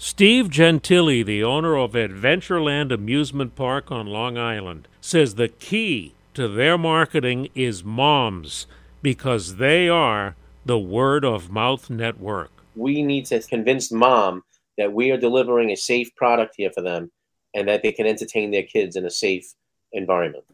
Steve Gentili, the owner of Adventureland Amusement Park on Long Island, says the key to their marketing is moms because they are the word of mouth network. We need to convince mom that we are delivering a safe product here for them and that they can entertain their kids in a safe environment.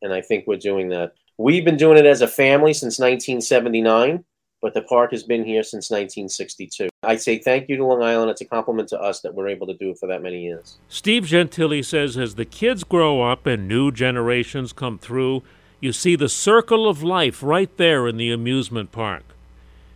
And I think we're doing that. We've been doing it as a family since 1979 but the park has been here since 1962. I say thank you to Long Island. It's a compliment to us that we're able to do it for that many years. Steve Gentili says as the kids grow up and new generations come through, you see the circle of life right there in the amusement park.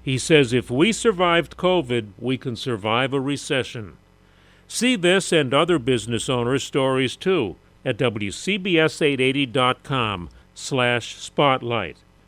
He says if we survived COVID, we can survive a recession. See this and other business owners' stories too at WCBS880.com slash spotlight.